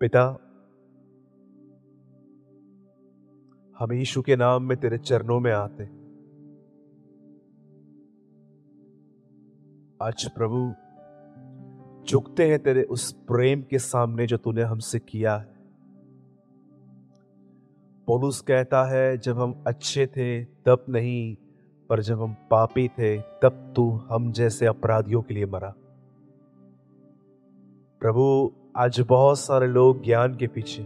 पिता, हम यीशु के नाम में तेरे चरणों में आते। आज प्रभु, झुकते हैं तेरे उस प्रेम के सामने जो तूने हमसे किया है। पोलूस कहता है, जब हम अच्छे थे, तब नहीं, पर जब हम पापी थे, तब तू हम जैसे अपराधियों के लिए मरा। प्रभु आज बहुत सारे लोग ज्ञान के पीछे।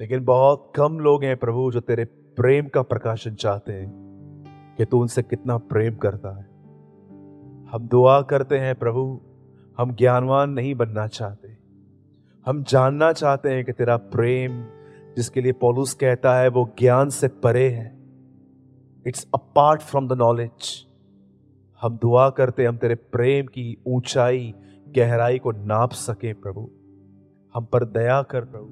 लेकिन बहुत कम लोग हैं प्रभु जो तेरे प्रेम का प्रकाशन चाहते हैं, कि तू उनसे कितना प्रेम करता है। हम दुआ करते हैं प्रभु, हम ज्ञानवान नहीं बनना चाहते। हम जानना चाहते हैं कि तेरा प्रेम, जिसके लिए पॉलुस कहता है, वो ज्ञान से परे है। It's apart from the knowledge हम दुआ करते हैं, हम तेरे प्रेम की ऊंचाई गहराई को नाप सके प्रभु। हम पर दया कर प्रभु।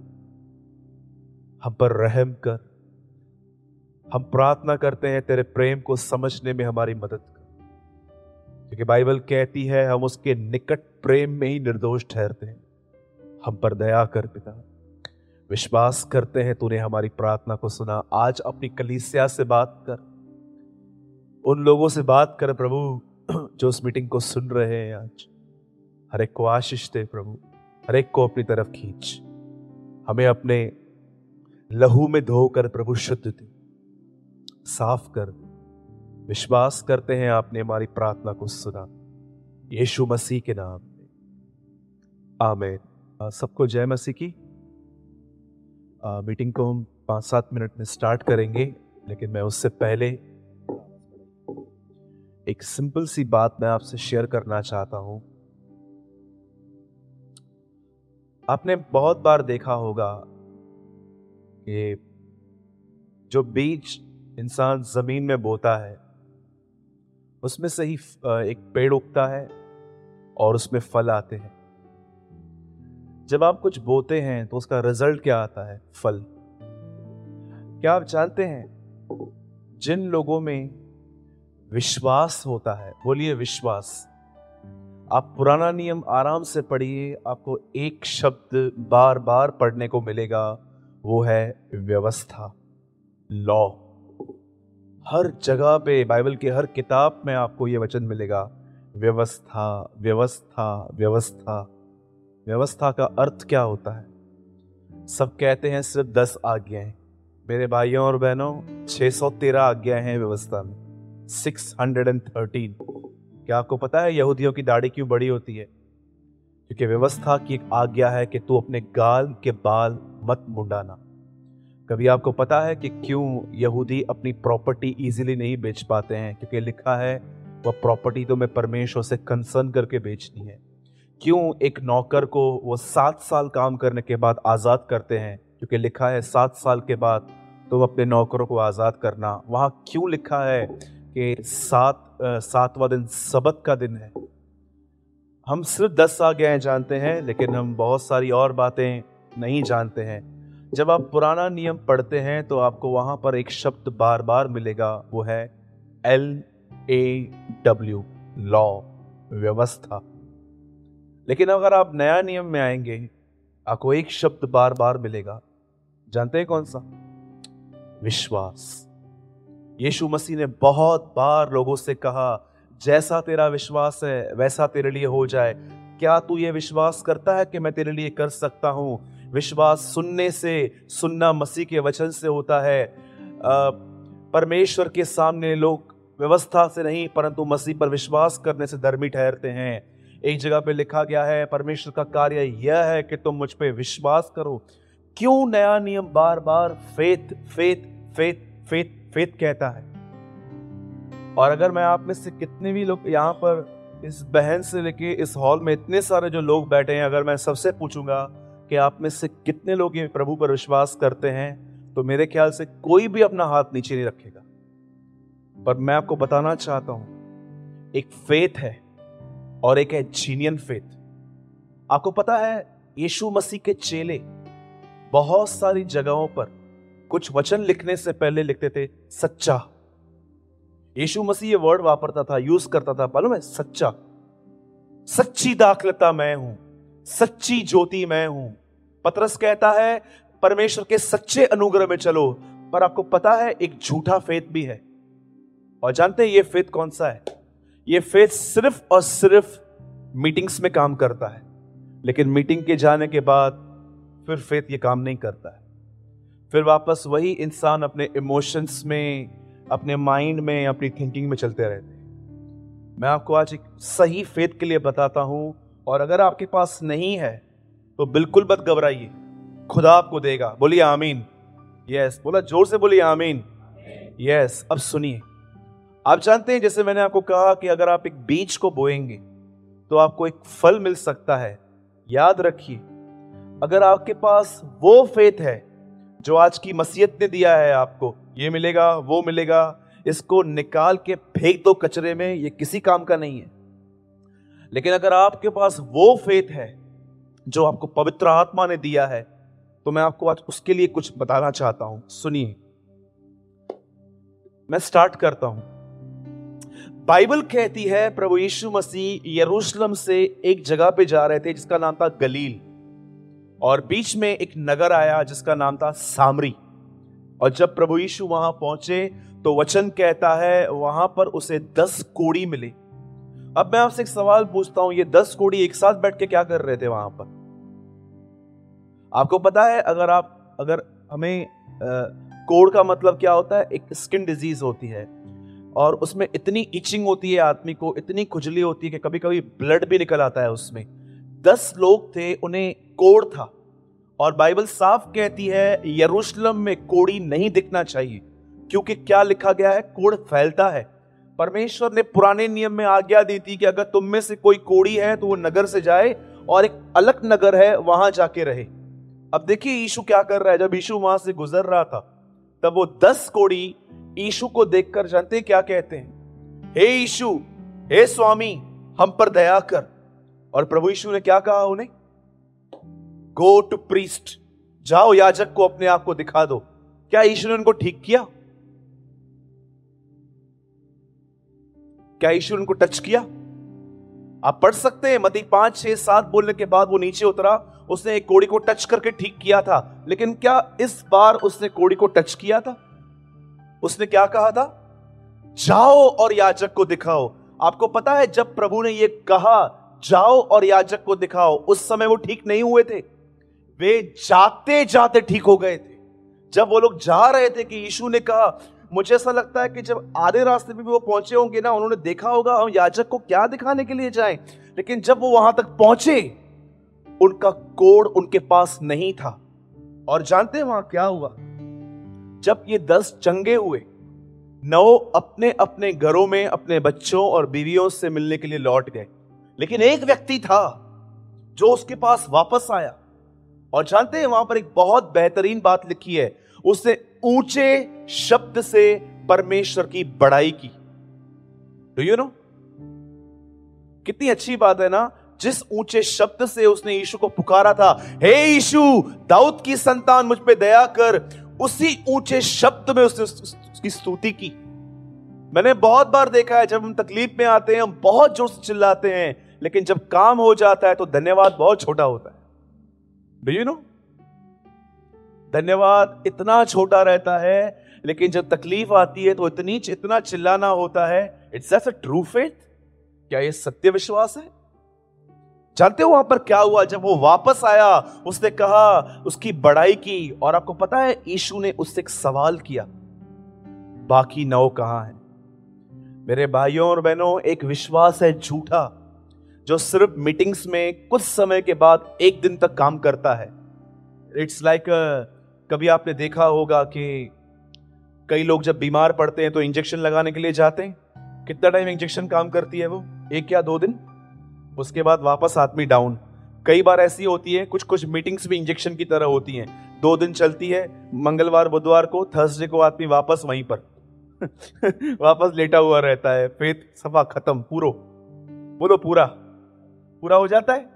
हम पर रहम कर। हम प्रार्थना करते हैं तेरे प्रेम को समझने में हमारी मदद कर। क्योंकि बाइबल कहती है, हम उसके निकट प्रेम में ही निर्दोष ठहरते हैं। हम पर दया कर पिता। विश्वास करते हैं तूने हमारी प्रार्थना को सुना। आज अपनी कलीसिया से बात कर। उन लोगों से बात कर प्रभु, जो उस मीटिंग को सुन रहे हैं आज। हर एक को आशीष दे प्रभु। हर एक को अपनी तरफ़ खींच। हमें अपने लहू में धोकर प्रभु शुद्ध दे। साफ़ कर विश्वास करते हैं आपने हमारी प्रार्थना को सुना। यीशु मसीह के नाम में। आमेन। सबको जय मसीह की। आ, मीटिंग को हम पाँच सात मिनट में स्टार्ट करेंगे लेकिन मैं उससे पहले एक सिंपल सी बात मैं आपसे शेयर करना चाहता हूँ। आपने बहुत बार देखा होगा कि जो बीज इंसान ज़मीन में बोता है, उसमें से ही एक पेड़ उगता है और उसमें फल आते हैं। जब आप कुछ बोते हैं तो उसका रिज़ल्ट क्या आता है? फल। क्या आप जानते हैं, जिन लोगों में विश्वास होता है, बोलिए विश्वास। आप पुराना नियम आराम से पढ़िए, आपको एक शब्द बार बार पढ़ने को मिलेगा, वो है व्यवस्था, लॉ। हर जगह पे, बाइबल की हर किताब में आपको ये वचन मिलेगा, व्यवस्था व्यवस्था व्यवस्था। व्यवस्था का अर्थ क्या होता है? सब कहते हैं सिर्फ़ दस आज्ञाएँ। मेरे भाइयों और बहनों 613 आज्ञाएँ हैं व्यवस्था में 613 क्या आपको पता है यहूदियों की दाढ़ी क्यों बड़ी होती है? क्योंकि व्यवस्था की एक आज्ञा है कि तू अपने गाल के बाल मत मुंडाना। कभी आपको पता है कि क्यों यहूदी अपनी प्रॉपर्टी इजीली नहीं बेच पाते हैं? क्योंकि लिखा है, वह प्रॉपर्टी तो मैं परमेश्वर से कंसर्न करके बेचनी है। क्यों एक नौकर को वो सात साल काम करने के बाद आज़ाद करते हैं? क्योंकि लिखा है, सात साल के बाद तुम तो अपने नौकरों को आज़ाद करना। वहाँ क्यों लिखा है कि सात सातवां दिन सबक का दिन है। हम सिर्फ़ दस आज्ञाएँ जानते हैं, लेकिन हम बहुत सारी और बातें नहीं जानते हैं। जब आप पुराना नियम पढ़ते हैं तो आपको वहाँ पर एक शब्द बार बार मिलेगा, वो है एल ए डब्ल्यू लॉ व्यवस्था। लेकिन अगर आप नया नियम में आएँगे, आपको एक शब्द बार बार मिलेगा। जानते हैं कौन सा? विश्वास। यीशु मसीह ने बहुत बार लोगों से कहा, जैसा तेरा विश्वास है, वैसा तेरे लिए हो जाए। क्या तू ये विश्वास करता है कि मैं तेरे लिए कर सकता हूँ? विश्वास सुनने से, सुनना मसीह के वचन से होता है। परमेश्वर के सामने लोग व्यवस्था से नहीं, परंतु मसीह पर विश्वास करने से धर्मी ठहरते हैं। एक जगह पे लिखा गया है, परमेश्वर का कार्य यह है कि तुम मुझ पे विश्वास करो। क्यों नया नियम बार बार faith faith faith faith faith कहता है। और अगर मैं आप में से कितने भी लोग यहाँ पर इस बहन से लेके इस हॉल में इतने सारे जो लोग बैठे हैं, अगर मैं सबसे पूछूँगा कि आप में से कितने लोग ये प्रभु पर विश्वास करते हैं तो मेरे ख्याल से कोई भी अपना हाथ नीचे नहीं रखेगा। पर मैं आपको बताना चाहता हूँ, एक फेथ है और एक है जीनियन फेथ आपको पता है, यीशु मसीह के चेले बहुत सारी जगहों पर कुछ वचन लिखने से पहले लिखते थे, सच्चा. यीशु मसीह ये वर्ड वापरता था यूज़ करता था, मालूम है? सच्चा. सच्ची दाखलता मैं हूँ, सच्ची ज्योति मैं हूँ। पतरस कहता है, परमेश्वर के सच्चे अनुग्रह में चलो, पर आपको पता है, एक झूठा फेत भी है। और जानते हैं, ये फेत कौन सा है? ये फेत सिर्फ़ और सिर्फ़ मीटिंग्स में काम करता है, लेकिन मीटिंग के जाने के बाद फिर फेत ये काम नहीं करता है। फिर वापस वही इंसान अपने इमोशंस में, अपने माइंड में, अपनी थिंकिंग में चलते रहते हैं। मैं आपको आज एक सही फेत के लिए बताता हूँ, और अगर आपके पास नहीं है तो बिल्कुल मत घबराइए। खुदा आपको देगा। बोलिए आमीन। यस बोला ज़ोर से बोलिए आमीन। यस अब सुनिए। आप जानते हैं, जैसे मैंने आपको कहा कि अगर आप एक बीज को बोएँगे तो आपको एक फल मिल सकता है। याद रखिए, अगर आपके पास वो फेथ है जो आज की मसीहत ने दिया है आपको, ये मिलेगा, वो मिलेगा। इसको निकाल के फेंक दो कचरे में, ये किसी काम का नहीं है। लेकिन अगर आपके पास वो फेथ है, जो आपको पवित्र आत्मा ने दिया है तो मैं आपको आज उसके लिए कुछ बताना चाहता हूँ। सुनिए। मैं स्टार्ट करता हूँ। बाइबल कहती है, प्रभु यीशु मसीह यरूशलेम से एक जगह पे जा रहे थे, जिसका नाम था गलील। और बीच में एक नगर आया जिसका नाम था सामरी। और जब प्रभु यीशु वहाँ पहुँचे तो वचन कहता है, वहाँ पर उसे दस कोड़ी मिले। अब मैं आपसे एक सवाल पूछता हूँ, ये दस कोड़ी एक साथ बैठ के क्या कर रहे थे वहाँ पर? आपको पता है, अगर आप, अगर हमें कोड़ का मतलब क्या होता है? एक स्किन डिज़ीज़ होती है। और उसमें इतनी इचिंग होती है आदमी को, इतनी खुजली होती है कि कभी कभी ब्लड भी निकल आता है उसमें। दस लोग थे, उन्हें कोड़ था। और बाइबल साफ़ कहती है, यरूशलेम में कोड़ी नहीं दिखना चाहिए, क्योंकि क्या लिखा गया है? कोड़ फैलता है। परमेश्वर ने पुराने नियम में आज्ञा दी थी कि अगर तुम में से कोई कोड़ी है तो वो नगर से जाए और एक अलग नगर है, वहाँ जाके रहे। अब देखिए, यीशु क्या कर रहा है? जब यीशु वहाँ से गुजर रहा था, तब वो दस कोड़ी यीशु को देखकर जानते क्या कहते हैं? हे यीशु, हे स्वामी, हम पर दया कर। और प्रभु यीशु ने क्या कहा उन्हें? Go to priest. जाओ, याजक को अपने आप को दिखा दो। क्या ईश्वर ने उनको ठीक किया? क्या ईश्वर उनको टच किया? आप पढ़ सकते हैं मती पाँच, छह, सात बोलने के बाद वो नीचे उतरा। उसने एक कोड़ी को टच करके ठीक किया था। लेकिन क्या इस बार उसने कोड़ी को टच किया था? उसने क्या कहा था? जाओ और याजक को दिखाओ। आपको पता है, जब प्रभु ने यह कहा जाओ और याजक को दिखाओ। उस समय वो ठीक नहीं हुए थे। वे जाते जाते ठीक हो गए थे। जब वो लोग जा रहे थे कि यीशु ने कहा, मुझे ऐसा लगता है कि जब आधे रास्ते में भी वो पहुँचे होंगे ना, उन्होंने देखा होगा, हम याजक को क्या दिखाने के लिए जाएँ? लेकिन जब वो वहाँ तक पहुँचे, उनका कोड उनके पास नहीं था। और जानते हैं वहाँ क्या हुआ? जब ये दस चंगे हुए, नौ अपने अपने घरों में अपने बच्चों और बीवियों से मिलने के लिए लौट गए। लेकिन एक व्यक्ति था जो उसके पास वापस आया। और जानते हैं, वहाँ पर एक बहुत बेहतरीन बात लिखी है। उसने ऊँचे शब्द से परमेश्वर की बड़ाई की। डू यू नो कितनी अच्छी बात है ना, जिस ऊँचे शब्द से उसने यीशु को पुकारा था, हे यीशु, दाऊद की संतान मुझ पे दया कर। उसी ऊँचे शब्द में उसने उसकी स्तुति की। मैंने बहुत बार देखा है, जब हम तकलीफ़ में आते हैं, हम बहुत ज़ोर से चिल्लाते हैं लेकिन जब काम हो जाता है तो धन्यवाद बहुत छोटा होता है। डू यू नो धन्यवाद इतना छोटा रहता है, लेकिन जब तकलीफ़ आती है तो इतनी इतना चिल्लाना होता है। It's as a true faith क्या ये सत्य विश्वास है? जानते हो वहाँ पर क्या हुआ? जब वो वापस आया, उसने कहा, उसकी बड़ाई की, और आपको पता है, यीशु ने उससे एक सवाल किया। बाकी नौ कहाँ है? मेरे भाइयों और बहनों, एक विश्वास है झूठा। जो सिर्फ़ मीटिंग्स में कुछ समय के बाद एक दिन तक काम करता है। इट्स लाइक like, कभी आपने देखा होगा कि कई लोग जब बीमार पड़ते हैं तो इंजेक्शन लगाने के लिए जाते हैं। कितना टाइम इंजेक्शन काम करती है वो? एक या दो दिन? उसके बाद वापस आदमी डाउन कई बार ऐसी होती है कुछ कुछ मीटिंग्स भी इंजेक्शन की तरह होती हैं। दो दिन चलती है मंगलवार बुधवार को थर्सडे को आदमी वापस वहीं पर। वापस लेटा हुआ रहता है। फेत सफ़ा खत्म पूरो। बोलो पूरा। पूरा हो जाता है?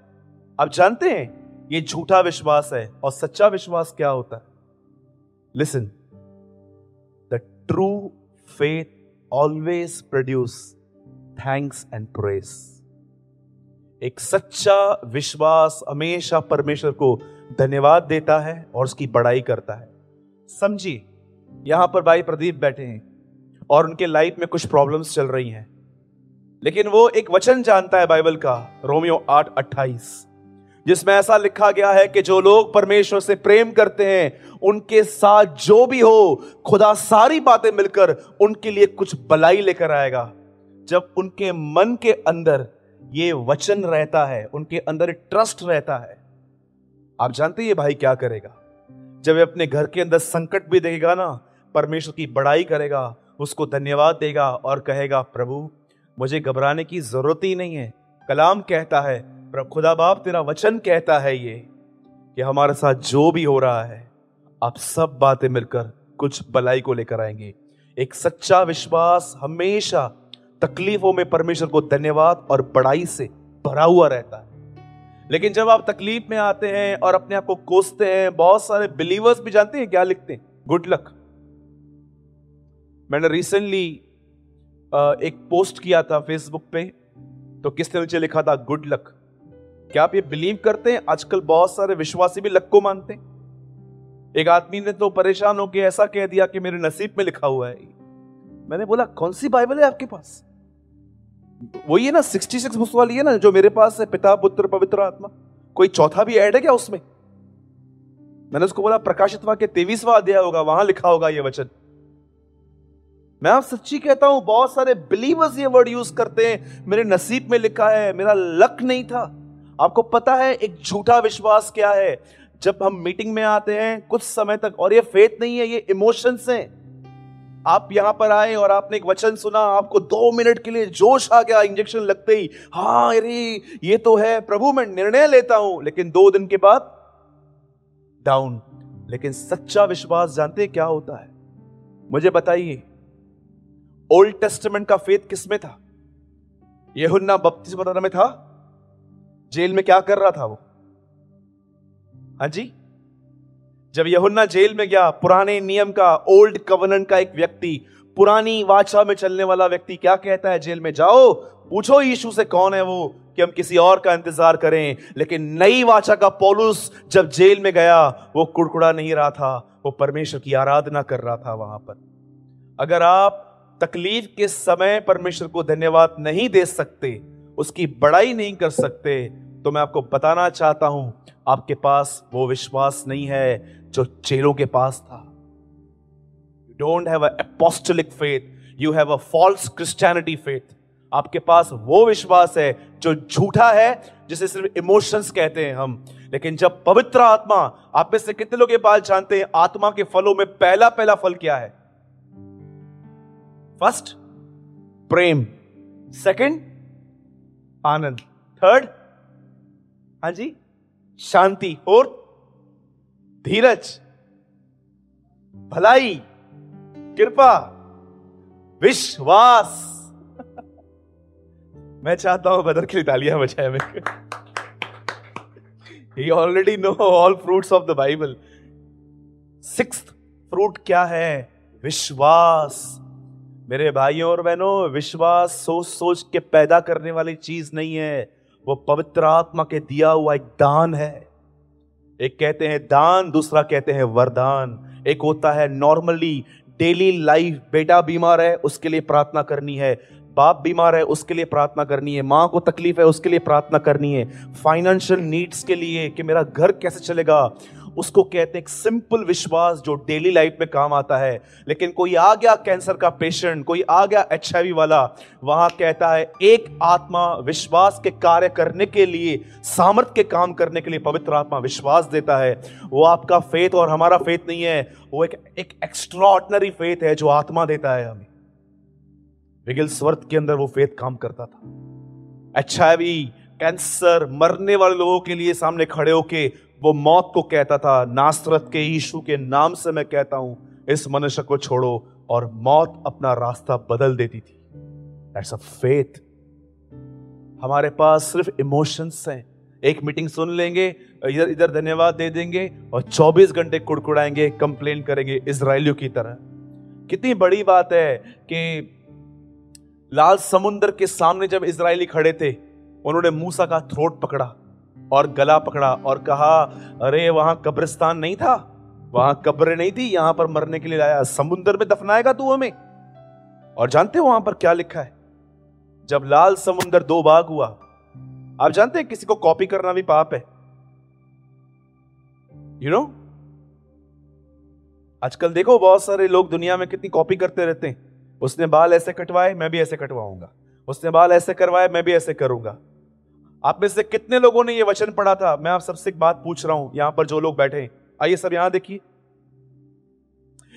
आप जानते हैं, ये झूठा विश्वास है और सच्चा विश्वास क्या होता है? Listen the true faith always produce thanks and praise एक सच्चा विश्वास हमेशा परमेश्वर को धन्यवाद देता है और उसकी बड़ाई करता है। समझिए, यहाँ पर भाई प्रदीप बैठे हैं और उनके लाइफ में कुछ प्रॉब्लम्स चल रही हैं। लेकिन वो एक वचन जानता है बाइबल का, रोमियो आठ अट्ठाईस, जिसमें ऐसा लिखा गया है कि जो लोग परमेश्वर से प्रेम करते हैं, उनके साथ जो भी हो, खुदा सारी बातें मिलकर उनके लिए कुछ भलाई लेकर आएगा। जब उनके मन के अंदर ये वचन रहता है, उनके अंदर ट्रस्ट रहता है, आप जानते हैं भाई क्या करेगा? जब वे अपने घर के अंदर संकट भी देगा ना, परमेश्वर की बड़ाई करेगा, उसको धन्यवाद देगा और कहेगा, प्रभु मुझे घबराने की ज़रूरत ही नहीं है। कलाम कहता है, पर खुदा बाप तेरा वचन कहता है ये, कि हमारे साथ जो भी हो रहा है, आप सब बातें मिलकर कुछ भलाई को लेकर आएँगे। एक सच्चा विश्वास हमेशा तकलीफों में परमेश्वर को धन्यवाद और बड़ाई से भरा हुआ रहता है। लेकिन जब आप तकलीफ़ में आते हैं और अपने आप को कोसते हैं, बहुत सारे बिलीवर्स भी जानते हैं, क्या लिखते हैं? गुड लक मैंने रिसेंटली एक पोस्ट किया था फेसबुक पे। तो किसने नीचे लिखा था गुड लक क्या आप ये बिलीव करते हैं? आजकल बहुत सारे विश्वासी भी लक को मानते हैं। एक आदमी ने तो परेशान होकर ऐसा कह दिया कि मेरे नसीब में लिखा हुआ है। मैंने बोला, कौन सी बाइबल है आपके पास? वही है ना सिक्सटी सिक्स बुक्स वाली है ना, जो मेरे पास है, पिता, पुत्र, पवित्र आत्मा। कोई चौथा भी ऐड है क्या उसमें? मैंने उसको बोला, प्रकाशित के तेवीसवा अध्याय होगा, वहाँ लिखा होगा ये वचन। मैं आप सच्ची कहता हूँ, बहुत सारे बिलीवर्स ये वर्ड यूज़ करते हैं। मेरे नसीब में लिखा है, मेरा लक नहीं था। आपको पता है, एक झूठा विश्वास क्या है? जब हम मीटिंग में आते हैं, कुछ समय तक, और ये फेथ नहीं है, ये इमोशंस हैं। आप यहाँ पर आए और आपने एक वचन सुना, आपको दो मिनट के लिए जोश आ गया इंजेक्शन लगते ही हाँ अरे, ये तो है, प्रभु, मैं निर्णय लेता हूँ। लेकिन दो दिन के बाद डाउन लेकिन सच्चा विश्वास, जानते क्या होता है? मुझे बताइए ओल्ड टेस्टमेंट का फेथ किसमें था? यहुन्ना बपतिस बताना में था? जेल में क्या कर रहा था वो? हाँ जी? जब यहुन्ना जेल में गया, पुराने नियम का ओल्ड कवनन का एक व्यक्ति, पुरानी वाचा में चलने वाला व्यक्ति क्या कहता है जेल में? जाओ, पूछो यीशु से कौन है वो कि हम किसी और का इंतज़ार करें। लेकिन नई वाचा का पौलुस जब जेल में गया, वो कुड़कुड़ा नहीं रहा था, वो परमेश्वर की आराधना कर रहा था वहाँ पर। अगर आप तकलीफ़ के समय परमेश्वर को धन्यवाद नहीं दे सकते, उसकी बड़ाई नहीं कर सकते तो मैं आपको बताना चाहता हूँ, आपके पास वो विश्वास नहीं है जो चेलों के पास था। You don't have apostolic faith you have a false Christianity faith आपके पास वो विश्वास है जो झूठा है, जिसे सिर्फ़ इमोशंस कहते हैं हम। लेकिन जब पवित्र आत्मा, आप में से कितने लोग ये बात जानते हैं, आत्मा के फलों में पहला पहला फल क्या है? फ़र्स्ट प्रेम सेकंड आनंद थर्ड हाँ जी शांति और धीरज भलाई कृपा विश्वास मैं चाहता हूँ बदर के तालियाँ बजाए मेरे ही already know all fruits of the Bible six fruit क्या है विश्वास मेरे भाइयों और बहनों, विश्वास सोच सोच के पैदा करने वाली चीज़ नहीं है। वो पवित्र आत्मा के दिया हुआ एक दान है। एक कहते हैं दान, दूसरा कहते हैं वरदान। एक होता है नॉर्मली डेली लाइफ, बेटा बीमार है, उसके लिए प्रार्थना करनी है। बाप बीमार है, उसके लिए प्रार्थना करनी है। माँ को तकलीफ़ है, उसके लिए प्रार्थना करनी है। फाइनेंशियल नीड्स के लिए कि मेरा घर कैसे चलेगा। उसको कहते हैं एक सिंपल विश्वास जो डेली लाइफ में काम आता है। लेकिन कोई आ गया कैंसर का पेशेंट कोई आ गया एच वाला, वहाँ कहता है, एक आत्मा विश्वास के कार्य करने के लिए सामर्थ्य के काम करने के लिए पवित्र आत्मा विश्वास देता है। वो आपका फेथ और हमारा फेथ नहीं है, वो एक एक एक्स्ट्रॉर्डनरी फेथ है जो आत्मा देता है हमें। विगिल स्वर्थ के अंदर वो फेथ काम करता था। एचआईवी कैंसर मरने वाले लोगों के लिए सामने खड़े होके वो मौत को कहता था, नासरत के यीशु के नाम से मैं कहता हूँ, इस मनुष्य को छोड़ो, और मौत अपना रास्ता बदल देती थी। दैट्स अ फेथ हमारे पास सिर्फ़ इमोशंस हैं। एक मीटिंग सुन लेंगे, इधर इधर धन्यवाद दे देंगे, और 24 घंटे कुड़कुड़ाएँगे कंप्लेन करेंगे इसराइलियों की तरह। कितनी बड़ी बात है कि लाल समुद्र के सामने जब इसराइली खड़े थे, उन्होंने मूसा का थ्रोट पकड़ा। और गला पकड़ा और कहा, अरे, वहाँ कब्रिस्तान नहीं था। वहाँ कब्र नहीं थी। यहाँ पर मरने के लिए लाया समुद्र में दफनाएगा तू हमें। और जानते हो वहाँ पर क्या लिखा है? जब लाल समुद्र दो भाग हुआ। आप जानते हैं किसी को कॉपी करना भी पाप है? You you know know? आजकल देखो, बहुत सारे लोग दुनिया में कितनी कॉपी करते रहते हैं। उसने बाल ऐसे कटवाए, मैं भी ऐसे कटवाऊँगा। उसने बाल ऐसे करवाए, मैं भी ऐसे करूँगा। आप में से कितने लोगों ने यह वचन पढ़ा था? मैं आप सबसे एक बात पूछ रहा हूँ, यहाँ पर जो लोग बैठे हैं। आइए सब यहाँ देखिए।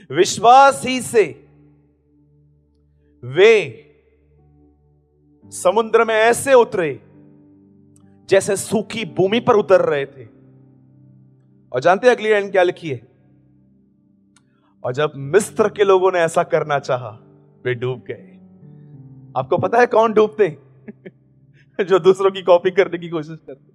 विश्वास ही से वे समुद्र में ऐसे उतरे जैसे सूखी भूमि पर उतर रहे थे। और जानते हैं अगली लाइन क्या लिखी है? और जब मिस्र के लोगों ने ऐसा करना चाहा, वे डूब गए। आपको पता है कौन डूबते? जो दूसरों की कॉपी करने की कोशिश करते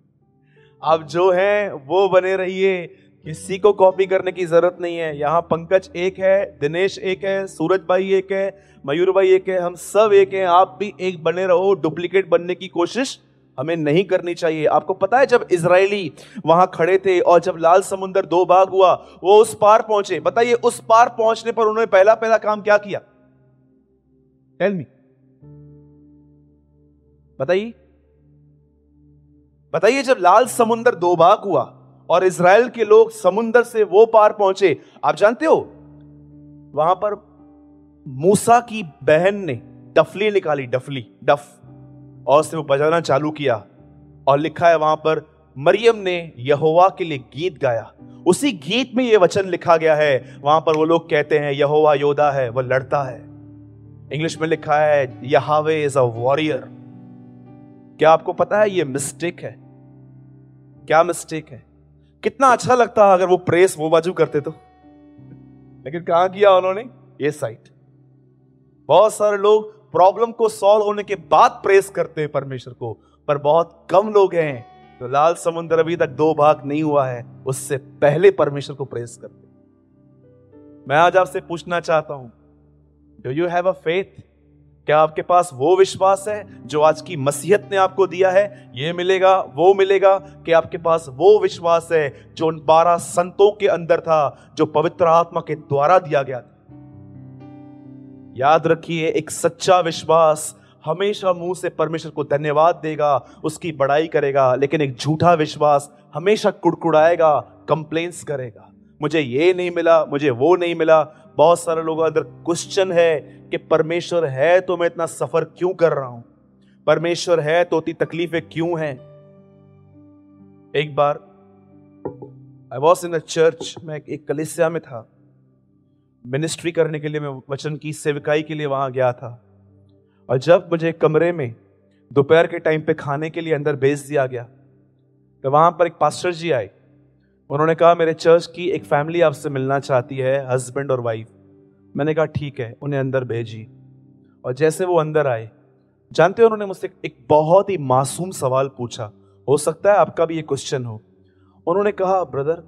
आप जो हैं, वो बने रहिए। किसी को कॉपी करने की ज़रूरत नहीं है। यहाँ पंकज एक है, दिनेश एक है, सूरज भाई एक है, मयूर भाई एक है, हम सब एक हैं। आप भी एक बने रहो डुप्लीकेट बनने की कोशिश हमें नहीं करनी चाहिए। आपको पता है जब इसराइली वहाँ खड़े थे और जब लाल समुंदर दो भाग हुआ, वो उस पार पहुँचे। बताइए, उस पार पहुँचने पर उन्होंने पहला पहला काम क्या किया? टेल मी बताइए। बताइए, जब लाल समुंदर दो भाग हुआ और इसराइल के लोग समुंदर से वो पार पहुँचे, आप जानते हो? वहाँ पर मूसा की बहन ने डफली निकाली, डफली, डफ, और से वो बजाना चालू किया और लिखा है वहाँ पर, मरियम ने यहोवा के लिए गीत गाया। उसी गीत में ये वचन लिखा गया है। वहाँ पर वो लोग कहते हैं, यहोवा योदा है वो लड़ता है। इंग्लिश में लिखा है, यहावे इज़ अ वॉरियर। क्या आपको पता है ये मिस्टेक है? क्या मिस्टेक है? कितना अच्छा लगता है अगर वो प्रेस वो बाजू करते तो। लेकिन कहा किया उन्होंने? ये साइट बहुत सारे लोग प्रॉब्लम को सॉल्व होने के बाद प्रेस करते हैं परमेश्वर को, पर बहुत कम लोग हैं तो लाल समुद्र अभी तक दो भाग नहीं हुआ है, उससे पहले परमेश्वर को प्रेस करते मैं आज आपसे पूछना चाहता हूँ do you have a faith क्या आपके पास वो विश्वास है जो आज की मसीहत ने आपको दिया है? ये मिलेगा, वो मिलेगा कि आपके पास वो विश्वास है जो उन बारह संतों के अंदर था, जो पवित्र आत्मा के द्वारा दिया गया था। याद रखिए, एक सच्चा विश्वास हमेशा मुँह से परमेश्वर को धन्यवाद देगा, उसकी बड़ाई करेगा, लेकिन एक झूठा विश्वास हमेशा कुड़कुड़ाएगा कंप्लेन्स करेगा। मुझे ये नहीं मिला, मुझे वो नहीं मिला। बहुत सारे लोगों अंदर क्वेश्चन है कि परमेश्वर है तो मैं इतना सफ़र क्यों कर रहा हूँ? परमेश्वर है तो इतनी तकलीफें क्यों हैं? एक बार I was in a church मैं एक कलिसिया में था। मिनिस्ट्री करने के लिए मैं वचन की, सेविकाई के लिए वहाँ गया था। और जब मुझे कमरे में दोपहर के टाइम पे खाने के लिए अंदर भेज दिया गया तो वहाँ पर एक पास्टर जी आए। उन्होंने कहा, मेरे चर्च की एक फैमिली आपसे मिलना चाहती है, हस्बैंड और वाइफ। मैंने कहा, ठीक है, उन्हें अंदर भेजी। और जैसे वो अंदर आए, जानते हो उन्होंने मुझसे एक बहुत ही मासूम सवाल पूछा। हो सकता है आपका भी ये क्वेश्चन हो। उन्होंने कहा, ब्रदर,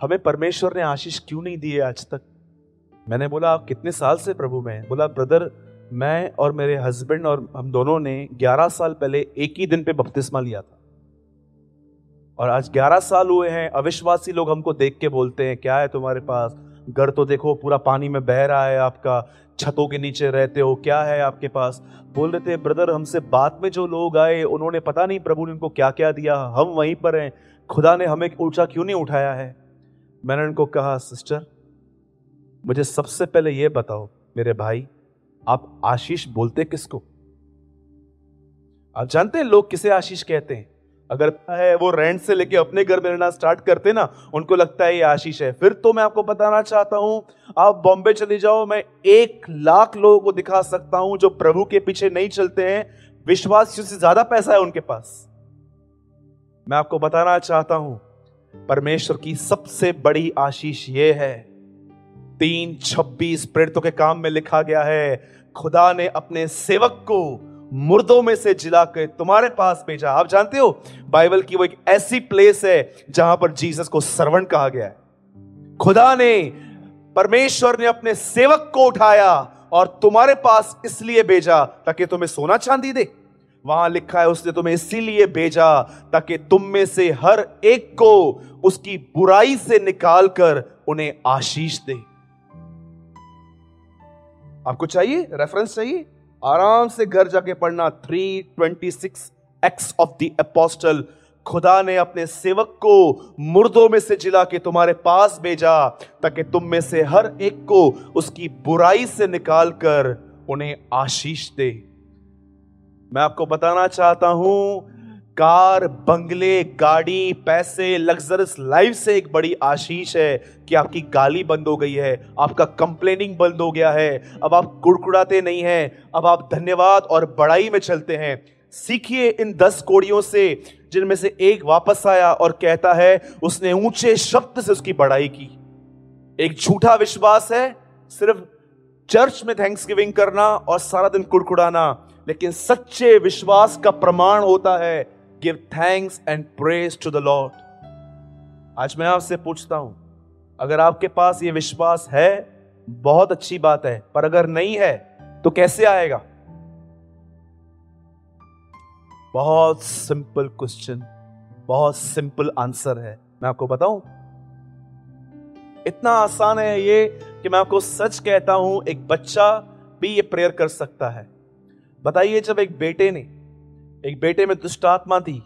हमें परमेश्वर ने आशीष क्यों नहीं दी है आज तक? मैंने बोला, आप कितने साल से प्रभु में बोला, ब्रदर, मैं और मेरे हस्बैंड और हम दोनों ने 11 साल पहले एक ही दिन पे बपतिस्मा लिया था। और आज 11 साल हुए हैं, अविश्वासी लोग हमको देख के बोलते हैं, क्या है तुम्हारे पास? घर तो देखो, पूरा पानी में बह रहा है आपका। छतों के नीचे रहते हो, क्या है आपके पास? बोल रहे थे, ब्रदर, हमसे बाद में जो लोग आए, उन्होंने पता नहीं प्रभु ने उनको क्या क्या दिया। हम वहीं पर हैं। खुदा ने हमें ऊँचा क्यों नहीं उठाया है? मैंने उनको कहा, सिस्टर, मुझे सबसे पहले यह बताओ, मेरे भाई, आप आशीष बोलते किसको? आप जानते हैं लोग किसे आशीष कहते हैं? अगर है वो रेंट से लेके अपने घर में रहना स्टार्ट करते ना, उनको लगता है ये आशीष है। फिर तो मैं आपको बताना चाहता हूँ, आप बॉम्बे चले जाओ, मैं एक लाख लोगों को दिखा सकता हूँ जो प्रभु के पीछे नहीं चलते हैं, विश्वासियों से ज़्यादा पैसा है उनके पास। मैं आपको बताना चाहता हूँ, परमेश्वर की सबसे बड़ी आशीष ये है। तीन छब्बीस प्रेरितों के काम में लिखा गया है, खुदा ने अपने सेवक को मुर्दों में से जिला के तुम्हारे पास भेजा। आप जानते हो, बाइबल की वो एक ऐसी प्लेस है जहाँ पर जीसस को सर्वण कहा गया है। खुदा ने, परमेश्वर ने अपने सेवक को उठाया और तुम्हारे पास इसलिए भेजा ताकि तुम्हें सोना चांदी दे। वहाँ लिखा है, उसने तुम्हें इसीलिए भेजा ताकि तुम में से हर एक को उसकी बुराई से निकालकर उन्हें आशीष दे। आपको चाहिए? रेफरेंस चाहिए? आराम से घर जाके पढ़ना 326 एक्स ऑफ़ द अपोस्टल खुदा ने अपने सेवक को मुर्दों में से जिला के तुम्हारे पास भेजा, ताकि तुम में से हर एक को उसकी बुराई से निकालकर उन्हें आशीष दे। मैं आपको बताना चाहता हूँ कार, बंगले, गाड़ी, पैसे लग्जरस लाइफ से एक बड़ी आशीष है कि आपकी गाली बंद हो गई है, आपका कंप्लेनिंग बंद हो गया है। अब आप कुड़कुड़ाते नहीं हैं, अब आप धन्यवाद और बड़ाई में चलते हैं। सीखिए इन दस कोड़ियों से, जिनमें से एक वापस आया और कहता है, उसने ऊँचे शब्द से उसकी बड़ाई की। एक झूठा विश्वास है, सिर्फ़ चर्च में थैंक्स गिविंग करना और सारा दिन कुड़कुड़ाना, लेकिन सच्चे विश्वास का प्रमाण होता है give thanks and praise to the Lord आज मैं आपसे पूछता हूँ, अगर आपके पास ये विश्वास है, बहुत अच्छी बात है, पर अगर नहीं है तो कैसे आएगा? बहुत सिंपल क्वेश्चन बहुत सिंपल आंसर है। मैं आपको बताऊँ? इतना आसान है ये कि मैं आपको सच कहता हूँ, एक बच्चा भी ये प्रेयर कर सकता है। बताइए जब एक बेटे ने एक बेटे में दुष्ट आत्मा थी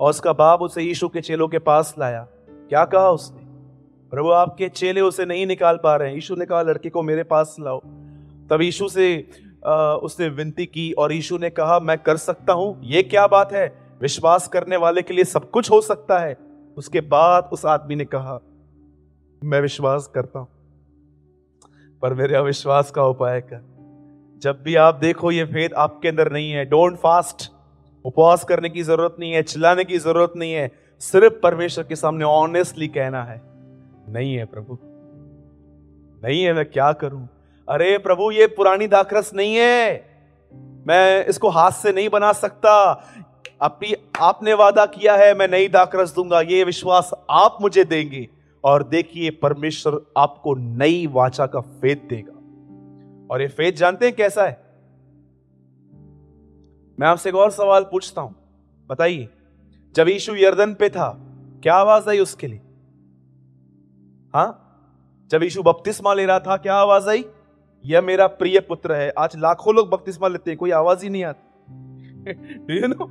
और उसका बाप उसे यीशु के चेलों के पास लाया। क्या कहा उसने? प्रभु आपके चेले उसे नहीं निकाल पा रहे हैं। यीशु ने कहा लड़के को मेरे पास लाओ। तब यीशु से आ, उसने विनती की और यीशु ने कहा मैं कर सकता हूँ। ये क्या बात है? विश्वास करने वाले के लिए सब कुछ हो सकता है। उसके बाद उस आदमी ने कहा मैं विश्वास करता हूँ पर मेरे अविश्वास का उपाय कर। जब भी आप देखो ये फेद आपके अंदर नहीं है। डोंट फास्ट उपवास करने की ज़रूरत नहीं है, चिल्लाने की ज़रूरत नहीं है, सिर्फ़ परमेश्वर के सामने ऑनेस्टली कहना है। नहीं है प्रभु। नहीं है, मैं क्या करूँ? अरे प्रभु, ये पुरानी दाखरस नहीं है। मैं इसको हाथ से नहीं बना सकता। अपनी आपने वादा किया है, मैं नई दाखरस दूँगा, ये विश्वास आप मुझे देंगे। और देखिए, परमेश्वर आपको नई वाचा का फेद देगा। और ये फेद जानते हैं कैसा है? मैं आपसे एक और सवाल पूछता हूँ। बताइए, जब यीशु यर्दन पे था, क्या आवाज़ आई उसके लिए? हाँ? जब यीशु बपतिस्मा ले रहा था, क्या आवाज़ आई? यह मेरा प्रिय पुत्र है। आज लाखों लोग बपतिस्मा लेते हैं, कोई आवाज़ ही नहीं आती। यू नो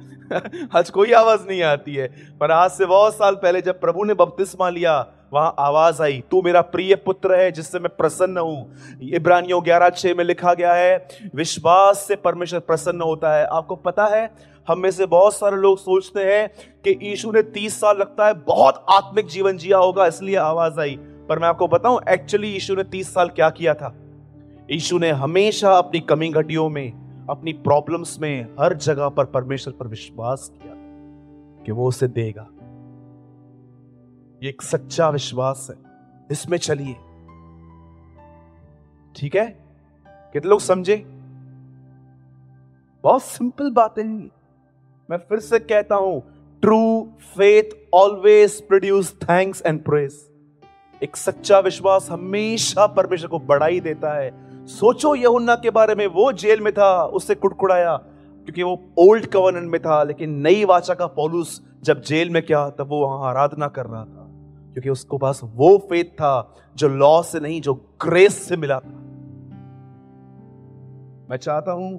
आज कोई आवाज़ नहीं आती है। पर आज से बहुत साल पहले जब प्रभु ने बपतिस्मा लिया वहाँ आवाज़ आई, तू मेरा प्रिय पुत्र है, जिससे मैं प्रसन्न हूँ। इब्रानियों ग्यारह छह में लिखा गया है, विश्वास से परमेश्वर प्रसन्न होता है। आपको पता है, हम में से बहुत सारे लोग सोचते हैं कि यीशु ने तीस साल लगता है, बहुत आत्मिक जीवन जिया होगा, इसलिए आवाज़ आई। पर मैं आपको बताऊँ एक्चुअली यीशु ने तीस साल क्या किया था? यीशु ने हमेशा अपनी कमी घटियों में, अपनी प्रॉब्लम्स में, हर जगह पर परमेश्वर पर विश्वास किया कि वो उसे देगा। ये एक सच्चा विश्वास है। इसमें चलिए। ठीक है? कितने लोग समझे? बहुत सिंपल बातें हैं मैं फिर से कहता हूँ true faith always produce thanks and praise एक सच्चा विश्वास हमेशा परमेश्वर को बढ़ाई देता है। सोचो यहुन्ना के बारे में, वो जेल में था, उससे कुड़कुड़ाया क्योंकि वो ओल्ड कवर्नेंट में था, लेकिन नई वाचा का पौलुस जब जेल में क्या, तब वो वहाँ आराधना कर रहा था। क्योंकि उसको पास वो फेथ था जो लॉ से नहीं, जो ग्रेस से मिला था। मैं चाहता हूँ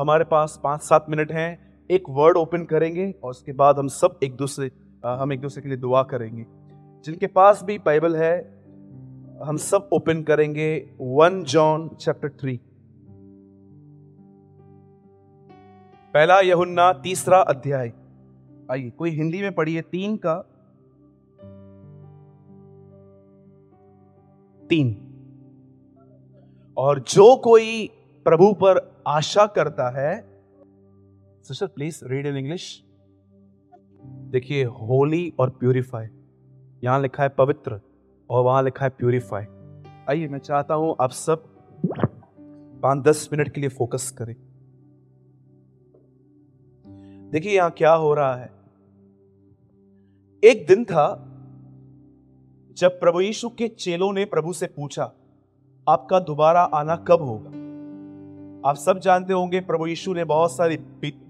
हमारे पास पाँच सात मिनट हैं, एक वर्ड ओपन करेंगे और उसके बाद हम सब एक दूसरे हम एक दूसरे के लिए दुआ करेंगे। जिनके पास भी बाइबल है, हम सब ओपन करेंगे वन जॉन चैप्टर थ्री। पहला यहुन्ना तीसरा अध्याय। आइए, कोई हिंदी में पढ़िए, तीन का तीन। और जो कोई प्रभु पर आशा करता है sister please read in English देखिए होली और प्यूरिफाई यहाँ लिखा है पवित्र और वहाँ लिखा है प्यूरिफाई आइए, मैं चाहता हूँ आप सब पाँच दस मिनट के लिए फोकस करें। देखिए, यहाँ क्या हो रहा है। एक दिन था जब प्रभु यीशु के चेलों ने प्रभु से पूछा, आपका दोबारा आना कब होगा? आप सब जानते होंगे, प्रभु यीशु ने बहुत सारी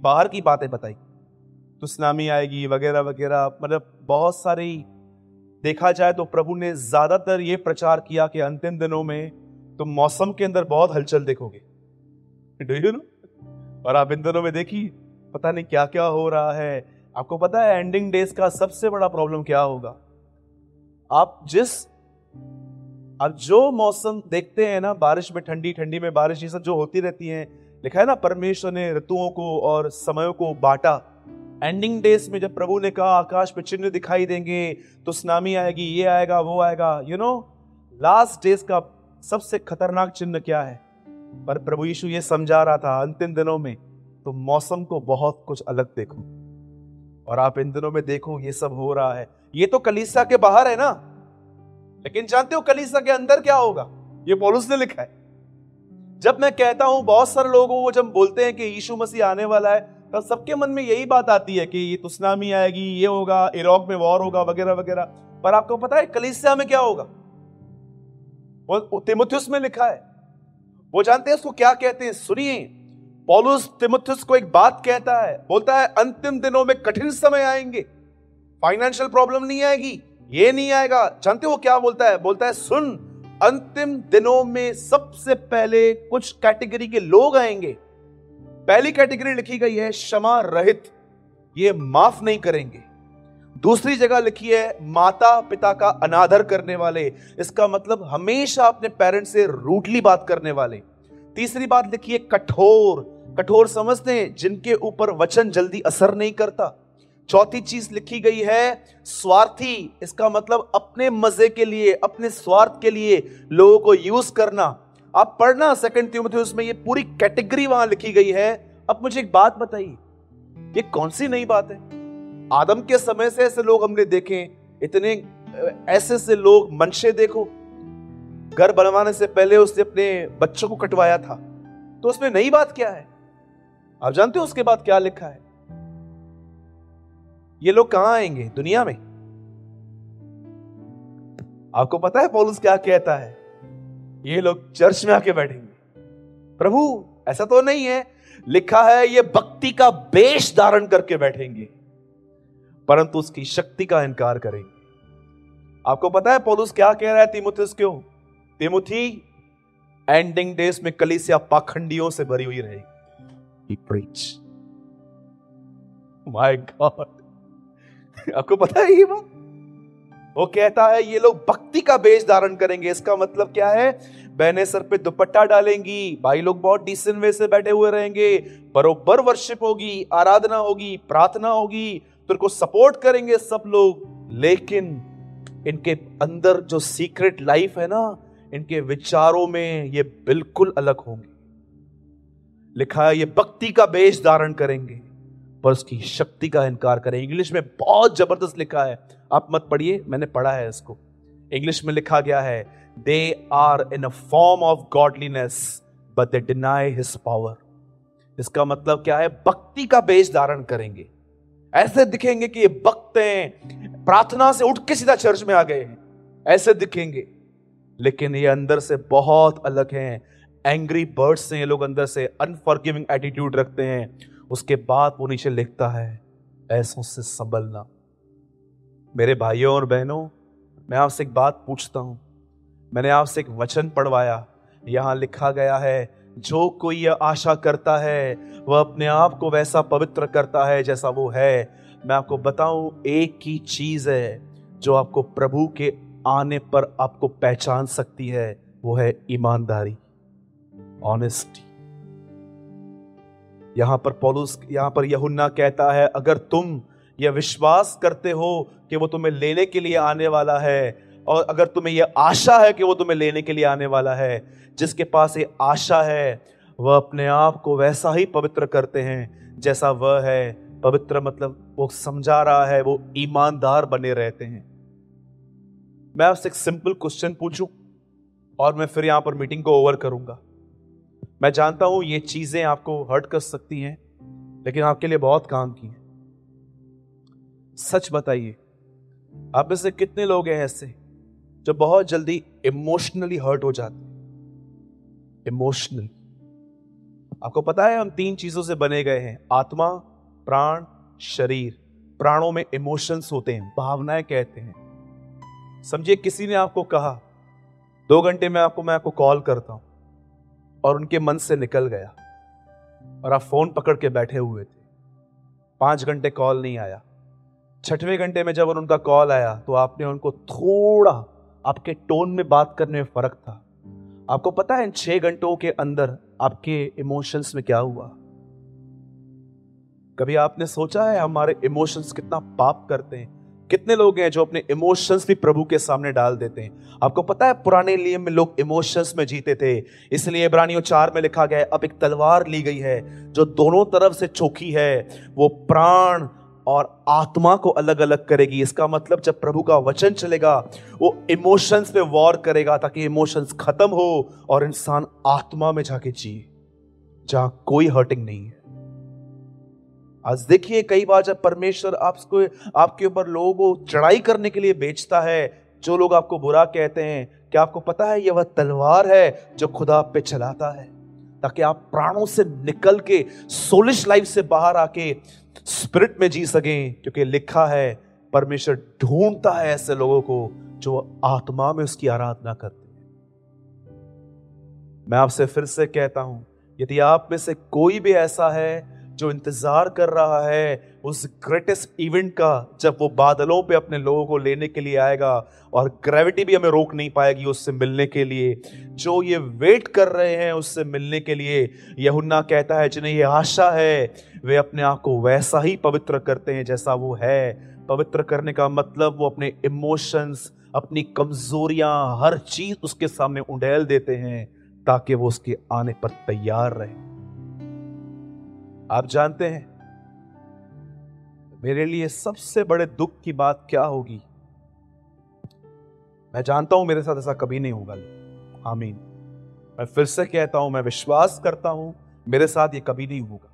बाहर की बातें बताई। तो सुनामी आएगी, वगैरह वगैरह मतलब बहुत सारी। देखा जाए तो प्रभु ने ज़्यादातर ये प्रचार किया कि अंतिम दिनों में तो मौसम के अंदर बहुत हलचल देखोगे। डू यू नो और आप इन दिनों में देखिए, पता नहीं क्या क्या हो रहा है। आपको पता है एंडिंग डेज़ का सबसे बड़ा प्रॉब्लम क्या होगा? आप जिस अब जो मौसम देखते हैं ना, बारिश में ठंडी ठंडी में बारिश, ये सब जो होती रहती है, लिखा है ना, परमेश्वर ने ऋतुओं को और समयों को बांटा। एंडिंग डेज़ में जब प्रभु ने कहा, आकाश में चिन्ह दिखाई देंगे तो सुनामी आएगी, ये आएगा, वो आएगा यू नो लास्ट डेज़ का सबसे खतरनाक चिन्ह क्या है? पर प्रभु यीशु ये समझा रहा था, अंतिम दिनों में तो मौसम को बहुत कुछ अलग देखो। और आप इन दिनों में देखो, ये सब हो रहा है। ये तो कलीसा के बाहर है ना? लेकिन जानते हो कलीसा के अंदर क्या होगा? ये पोलूस ने लिखा है। जब मैं कहता हूँ, बहुत सारे लोगों को जब बोलते हैं कि यीशु मसीह आने वाला है तो सबके मन में यही बात आती है कि ये तुस्नामी आएगी, ये होगा, इराक में वॉर होगा, वगैरह वगैरह। पर आपको पता है, कलीसिया में क्या होगा? वो तिमुथियस में लिखा है। वो जानते हैं उसको क्या कहते हैं? सुनिए। पॉलुस तिमुथियस को एक बात कहता है, बोलता है, अंतिम दिनों में कठिन समय आएँगे। फाइनेंशियल प्रॉब्लम नहीं आएगी। ये नहीं आएगा। जानते हो क्या बोलता है? बोलता है, सुन, अंतिम दिनों में सबसे पहले कुछ कैटेगरी के लोग आएँगे। पहली कैटेगरी लिखी गई है, क्षमा रहित। ये माफ़ नहीं करेंगे। दूसरी जगह लिखी है, माता पिता का अनादर करने वाले। इसका मतलब हमेशा अपने पेरेंट्स से रूटली बात करने वाले। तीसरी बात लिखी है, कठोर। कठोर समझते हैं, जिनके ऊपर वचन जल्दी असर नहीं करता। चौथी चीज़ लिखी गई है, स्वार्थी। इसका मतलब अपने मज़े के लिए, अपने स्वार्थ के लिए लोगों को यूज़ करना। आप पढ़ना सेकंड त्योमथी उसमें ये पूरी कैटेगरी वहाँ लिखी गई है। अब मुझे एक बात बताइए, ये कौन सी नई बात है? आदम के समय से ऐसे लोग हमने देखे, इतने ऐसे से लोग मनशे देखो। घर बनवाने से पहले उसने अपने बच्चों को कटवाया था तो उसमें नई बात क्या है? आप जानते हो उसके बाद क्या लिखा है? ये लोग कहाँ आएँगे? दुनिया में। आपको पता है पॉलुस क्या कहता है? ये लोग चर्च में आके बैठेंगे। प्रभु, ऐसा तो नहीं है। लिखा है, ये भक्ति का बेश धारण करके बैठेंगे। परंतु उसकी शक्ति का इनकार करेंगे। आपको पता है पोलूस क्या कह रहा है तिमुथिस क्यों तिमुथी एंडिंग डेज़ में कलिसिया पाखंडियों से भरी हुई रहेगी। माय गॉड आपको पता है ये बात? वो कहता है, ये लोग भक्ति का बेच धारण करेंगे। इसका मतलब क्या है? बहने सर पे दुपट्टा डालेंगी। भाई लोग बहुत डिसेंट वे से बैठे हुए रहेंगे। बरोबर वर्शिप होगी, आराधना होगी, प्रार्थना होगी। तो को सपोर्ट करेंगे सब लोग। लेकिन इनके अंदर जो सीक्रेट लाइफ है ना, इनके विचारों में ये बिल्कुल अलग होंगे। लिखा है, ये भक्ति का बेच धारण करेंगे। पर उसकी शक्ति का इनकार करें। इंग्लिश में बहुत ज़बरदस्त लिखा है। आप मत पढ़िए, मैंने पढ़ा है इसको। इंग्लिश में लिखा गया है they are in a form of godliness but they deny his power इसका मतलब क्या है? भक्ति का बेच धारण करेंगे। ऐसे दिखेंगे कि ये भक्त हैं, प्रार्थना से उठ के सीधा चर्च में आ गए हैं। ऐसे दिखेंगे। लेकिन ये अंदर से बहुत अलग हैं। एंग्री बर्ड्स से ये लोग अंदर से। अनफॉरगिविंग एटीट्यूड रखते हैं। उसके बाद वो नीचे लिखता है, ऐसों से संभलना। मेरे भाइयों और बहनों, मैं आपसे एक बात पूछता हूँ। मैंने आपसे एक वचन पढ़वाया। यहाँ लिखा गया है, जो कोई यह आशा करता है, वह अपने आप को वैसा पवित्र करता है जैसा वो है। मैं आपको बताऊँ, एक ही चीज़ है, जो आपको प्रभु के आने पर आपको पहचान सकती है, वो है ईमानदारी। ऑनेस्टी यहाँ पर पौलुस, यहाँ पर यहुन्ना कहता है, अगर तुम यह विश्वास करते हो कि वो तुम्हें लेने के लिए आने वाला है, और अगर तुम्हें यह आशा है कि वो तुम्हें लेने के लिए आने वाला है, जिसके पास ये आशा है, वह अपने आप को वैसा ही पवित्र करते हैं, जैसा वह है। पवित्र मतलब वो समझा रहा है, वो ईमानदार बने रहते हैं। मैं आपसे एक सिंपल क्वेश्चन पूछूँ, और मैं फिर यहाँ पर मीटिंग को ओवर करूँगा। मैं जानता हूँ ये चीज़ें आपको हर्ट कर सकती हैं, लेकिन आपके लिए बहुत काम की हैं। सच बताइए, आप में से कितने लोग हैं ऐसे जो बहुत जल्दी इमोशनली हर्ट हो जाते इमोशनल। आपको पता है हम तीन चीज़ों से बने गए हैं, आत्मा, प्राण, शरीर। प्राणों में इमोशंस होते हैं, भावनाएँ कहते हैं। समझिए किसी ने आपको कहा, दो घंटे में आपको, मैं आपको कॉल करता हूँ। और उनके मन से निकल गया और आप फ़ोन पकड़ के बैठे हुए थे। पाँच घंटे कॉल नहीं आया। छठवें घंटे में जब उनका कॉल आया तो आपने उनको थोड़ा आपके टोन में बात करने में फ़र्क था। आपको पता है इन छह घंटों के अंदर आपके इमोशंस में क्या हुआ? कभी आपने सोचा है हमारे इमोशंस कितना पाप करते हैं? कितने लोग हैं जो अपने इमोशंस भी प्रभु के सामने डाल देते हैं? आपको पता है पुराने नियम में लोग इमोशंस में जीते थे। इसलिए इब्रानियों चार में लिखा गया अब एक तलवार ली गई है, जो दोनों तरफ़ से चौकी है, वो प्राण और आत्मा को अलग अलग करेगी। इसका मतलब जब प्रभु का वचन चलेगा, वो इमोशंस पे वॉर करेगा ताकि इमोशंस खत्म हो और इंसान आत्मा में जाके जिए जहाँ कोई हर्टिंग नहीं है। आज देखिए, कई बार जब परमेश्वर आपको, आपके ऊपर लोगों को चढ़ाई करने के लिए बेचता है, जो लोग आपको बुरा कहते हैं, क्या आपको पता है, यह वह तलवार है जो खुदा पे चलाता है? ताकि आप प्राणों से निकल के सोलिश लाइफ से बाहर आके स्पिरिट में जी सकें, क्योंकि लिखा है, परमेश्वर ढूंढता है ऐसे लोगों को, जो आत्मा में उसकी आराधना करते हैं। मैं आपसे फिर से कहता हूँ, यदि आप में से कोई भी ऐसा है जो इंतज़ार कर रहा है, उस ग्रेटेस्ट इवेंट का, जब वो बादलों पे अपने लोगों को लेने के लिए आएगा और ग्रेविटी भी हमें रोक नहीं पाएगी उससे मिलने के लिए। जो ये वेट कर रहे हैं उससे मिलने के लिए, यहुन्ना कहता है, जिन्हें ये आशा है, वे अपने आप को वैसा ही पवित्र करते हैं जैसा वो है। पवित्र करने का मतलब वो अपने इमोशंस अपनी कमजोरियाँ, हर चीज़ उसके सामने उंडेल देते हैं, ताकि वो उसके आने पर तैयार रहे। आप जानते हैं, मेरे लिए सबसे बड़े दुख की बात क्या होगी? मैं जानता हूँ मेरे साथ ऐसा कभी नहीं होगा। आमीन। मैं फिर से कहता हूँ, मैं विश्वास करता हूँ, मेरे साथ ये कभी नहीं होगा।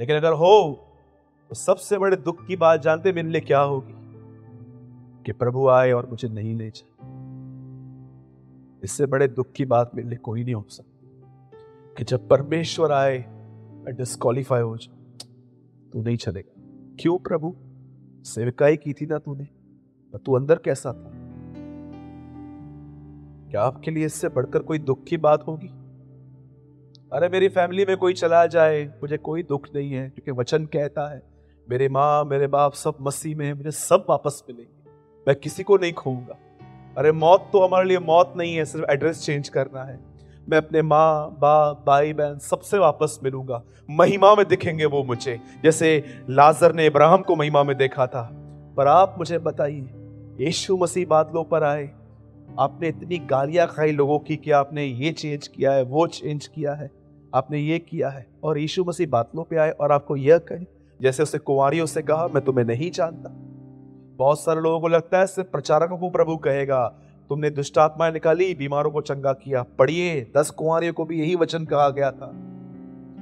लेकिन अगर हो तो सबसे बड़े दुख की बात जानते मेरे लिए क्या होगी? कि प्रभु आए और मुझे नहीं ले जाए। इससे बड़े दुख की बात मेरे लिए कोई नहीं हो सकती। कि जब परमेश्वर आए डिस्कालीफाई हो जाऊँ तू नहीं चलेगा। क्यों प्रभु? सेविकाई की थी ना तूने। तू अंदर कैसा था? क्या आपके लिए इससे बढ़कर कोई दुख की बात होगी? अरे, मेरी फैमिली में कोई चला जाए, मुझे कोई दुख नहीं है, क्योंकि वचन कहता है, मेरे माँ, मेरे बाप सब मसीह में है, मुझे सब वापस मिलेंगे। मैं किसी को नहीं खोऊँगा। अरे, मौत तो हमारे लिए मौत नहीं है, सिर्फ़ एड्रेस चेंज करना है। मैं अपने माँ, बाप, भाई, बहन सबसे वापस मिलूँगा। महिमा में दिखेंगे वो मुझे। जैसे लाजर ने इब्राहिम को महिमा में देखा था। पर आप मुझे बताइए, यीशु मसीह बादलों पर आए। आपने इतनी गालियाँ खाई लोगों की कि आपने ये चेंज किया है, वो चेंज किया है। आपने ये किया है और यीशु मसीह बादलों पे आए और आपको यह कहे, जैसे उसे कुंवारियों से कहा, मैं तुम्हें नहीं जानता। बहुत सारे लोगों को लगता है, सिर्फ़ प्रचारकों को प्रभु कहेगा। तुमने दुष्ट आत्माएँ निकाली, बीमारों को चंगा किया। पढ़िए, दस कुंवरियों को भी यही वचन कहा गया था।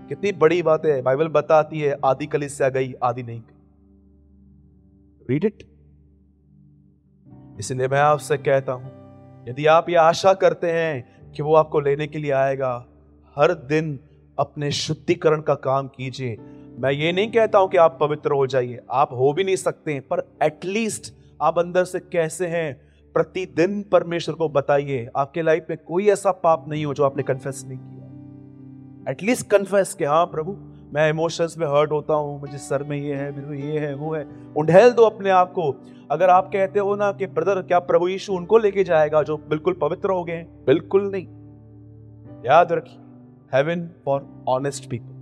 कितनी बड़ी बात है, बाइबल बताती है, आदि कली से गई, आदि नहीं गई। रीड इट इसलिए मैं आपसे कहता हूँ, यदि आप ये आशा करते हैं कि वो आपको लेने के लिए आएगा, हर दिन अपने शुद्धिकरण का काम कीजिए। मैं ये नहीं कहता हूँ कि आप पवित्र हो जाइए, आप हो भी नहीं सकते, पर एटलीस्ट आप अंदर से कैसे हैं प्रतिदिन परमेश्वर को बताइए, आपके लाइफ में कोई ऐसा पाप नहीं हो जो आपने कन्फेस नहीं किया। एटलीस्ट कन्फेस के हाँ प्रभु, मैं इमोशंस में हर्ट होता हूँ, मुझे सर में ये है, मेरे को ये है, वो है। उंडेल दो अपने आप को। अगर आप कहते हो ना कि, ब्रदर, क्या प्रभु यीशु उनको लेके जाएगा जो बिल्कुल पवित्र हो गए बिल्कुल नहीं। याद रखिए हेवन फॉर ऑनेस्ट पीपल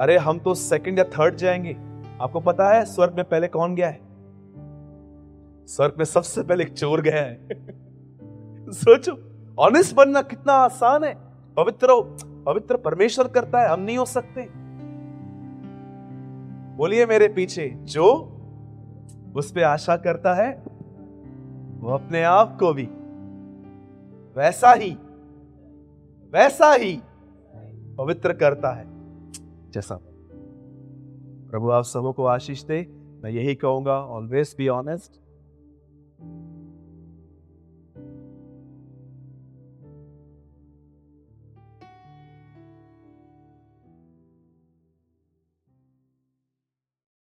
अरे, हम तो सेकंड या थर्ड जाएँगे। आपको पता है, स्वर्ग में पहले कौन गया है? स्वर्ग में सबसे पहले एक चोर गया है। सोचो ऑनेस्ट बनना कितना आसान है। पवित्र पवित्र परमेश्वर करता है, हम नहीं हो सकते। बोलिए मेरे पीछे, जो उस पर आशा करता है, वो अपने आप को भी वैसा ही वैसा ही पवित्र करता है। जैसा प्रभु आप सबों को आशीष दे, मैं यही कहूँगा ऑलवेज बी ऑनेस्ट